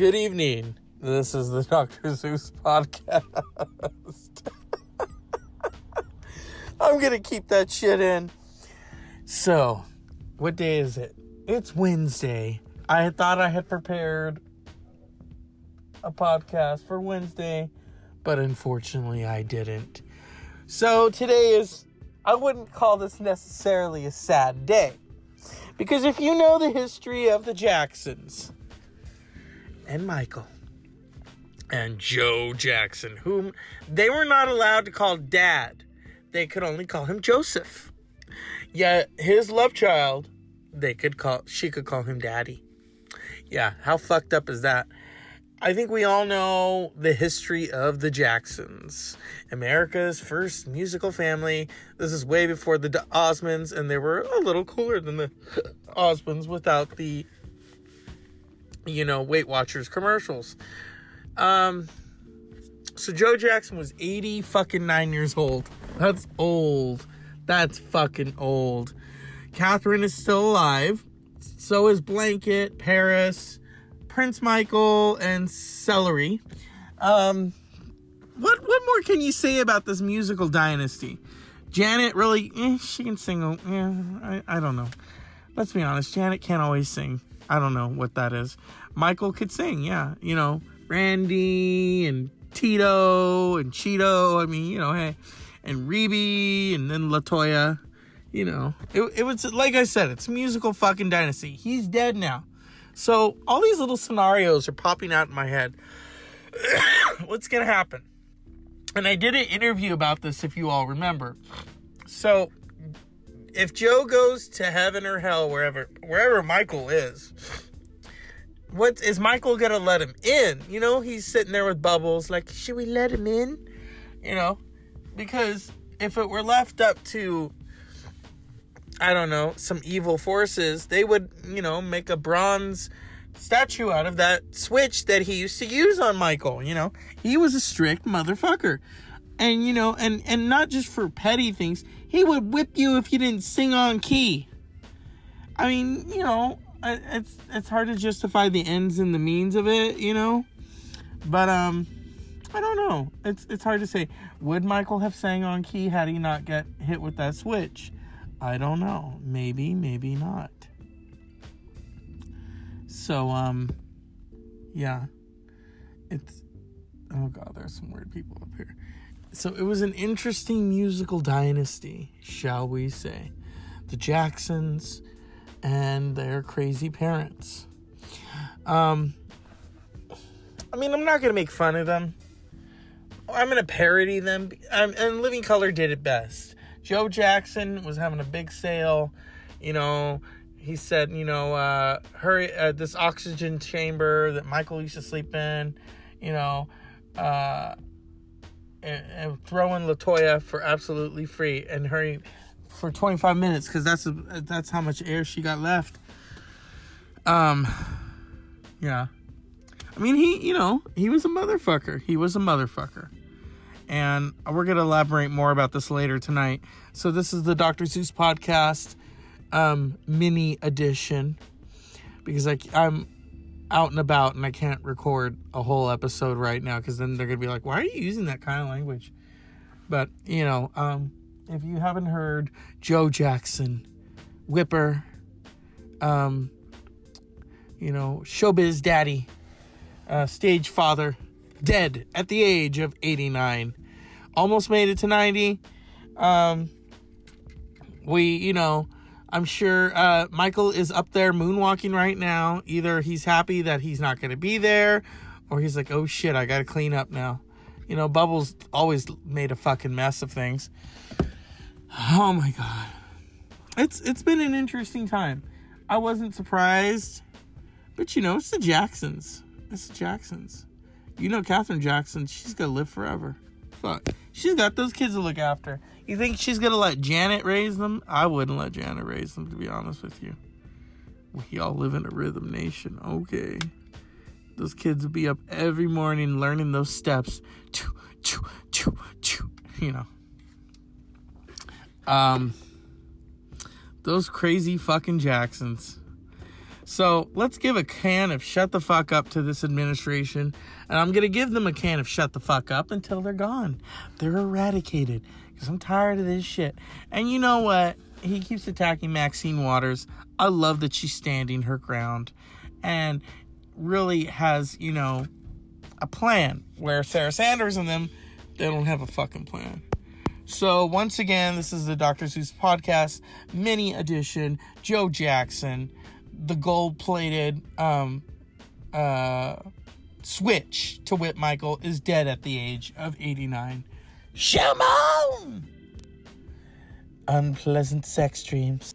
Good evening. This is the Dr. Zeus podcast. I'm going to keep that shit in. So, what day is it? It's Wednesday. I thought I had prepared a podcast for Wednesday, but unfortunately I didn't. So, today is, I wouldn't call this necessarily a sad day. Because if you know the history of the Jacksons and Michael and Joe Jackson, whom they were not allowed to call dad, they could only call him Joseph. Yet his love child, they could call she could call him daddy. Yeah, how fucked up is that? I think we all know the history of the Jacksons, America's first musical family. This is way before the Osmonds, and they were a little cooler than the Osmonds without the, you know, Weight Watchers commercials. Um, so Joe Jackson was 80 fucking nine years old. That's old. That's fucking old. Catherine is still alive. So is Blanket, Paris, Prince Michael, and Celery. Um, what what more can you say about this musical dynasty? Janet really, eh, she can sing. Yeah, I, I don't know. Let's be honest. Janet can't always sing. I don't know what that is. Michael could sing. Yeah, you know, Randy and Tito and Cheeto. I mean, you know, hey, and Rebbie and then Latoya. You know, it, it was like I said, it's musical fucking dynasty. He's dead now. So all these little scenarios are popping out in my head. What's gonna happen? And I did an interview about this, if you all remember. So if Joe goes to heaven or hell, wherever wherever Michael is, what is Michael gonna let him in? You know, he's sitting there with bubbles, like, should we let him in? You know, because if it were left up to I don't know, some evil forces, they would, you know, make a bronze statue out of that switch that he used to use on Michael, you know. He was a strict motherfucker. And you know, and and not just for petty things, he would whip you if you didn't sing on key. I mean, you know, it's it's hard to justify the ends and the means of it, you know. But um I don't know. It's it's hard to say. Would Michael have sang on key had he not get hit with that switch? I don't know. Maybe, maybe not. So, um, yeah. It's, oh god, there's some weird people up here. So it was an interesting musical dynasty, shall we say. The Jacksons and their crazy parents. Um, I mean, I'm not going to make fun of them. I'm going to parody them. And Living Color did it best Joe Jackson was having a big sale. You know, he said, you know, uh, hurry, uh, this oxygen chamber that Michael used to sleep in, you know, uh, and, and Latoya for absolutely free and hurry for 25 minutes because that's a, that's how much air she got left. Um, yeah. I mean, he, you know, he was a motherfucker. He was a motherfucker and we're going to elaborate more about this later tonight. So, this is the Dr. Zeus podcast um, mini edition because I, I'm out and about and I can't record a whole episode right now because then they're going to be like, why are you using that kind of language? But, you know, um, if you haven't heard Joe Jackson, Whipper, um, you know, Showbiz Daddy, uh, Stage Father, dead at the age of 89 almost made it to 90. Um, we, you know, I'm sure uh, Michael is up there moonwalking right now. Either he's happy that he's not going to be there, or he's like, oh shit, I got to clean up now. You know, Bubbles always made a fucking mess of things. Oh my god. It's it's been an interesting time. I wasn't surprised. But you know, it's the Jacksons. It's the Jacksons. You know Catherine Jackson, she's gonna live forever. Fuck. She's got those kids to look after. You think she's gonna let Janet raise them? I wouldn't let Janet raise them, to be honest with you. We all live in a rhythm nation. Okay. Those kids would be up every morning learning those steps. Choo, choo, choo, choo. You know. Um those crazy fucking Jacksons. So let's give a can of shut the fuck up to this administration. And I'm going to give them a can of shut the fuck up until they're gone. They're eradicated. Because I'm tired of this shit. And you know what? He keeps attacking Maxine Waters. I love that she's standing her ground and really has, you know, a plan. Where Sarah Sanders and them, they don't have a fucking plan. So once again, this is the Dr. Zeus podcast mini edition. Joe Jackson, the gold-plated um, uh, switch to Whit Michael is dead at the age of 89. Shimon! Unpleasant sex dreams.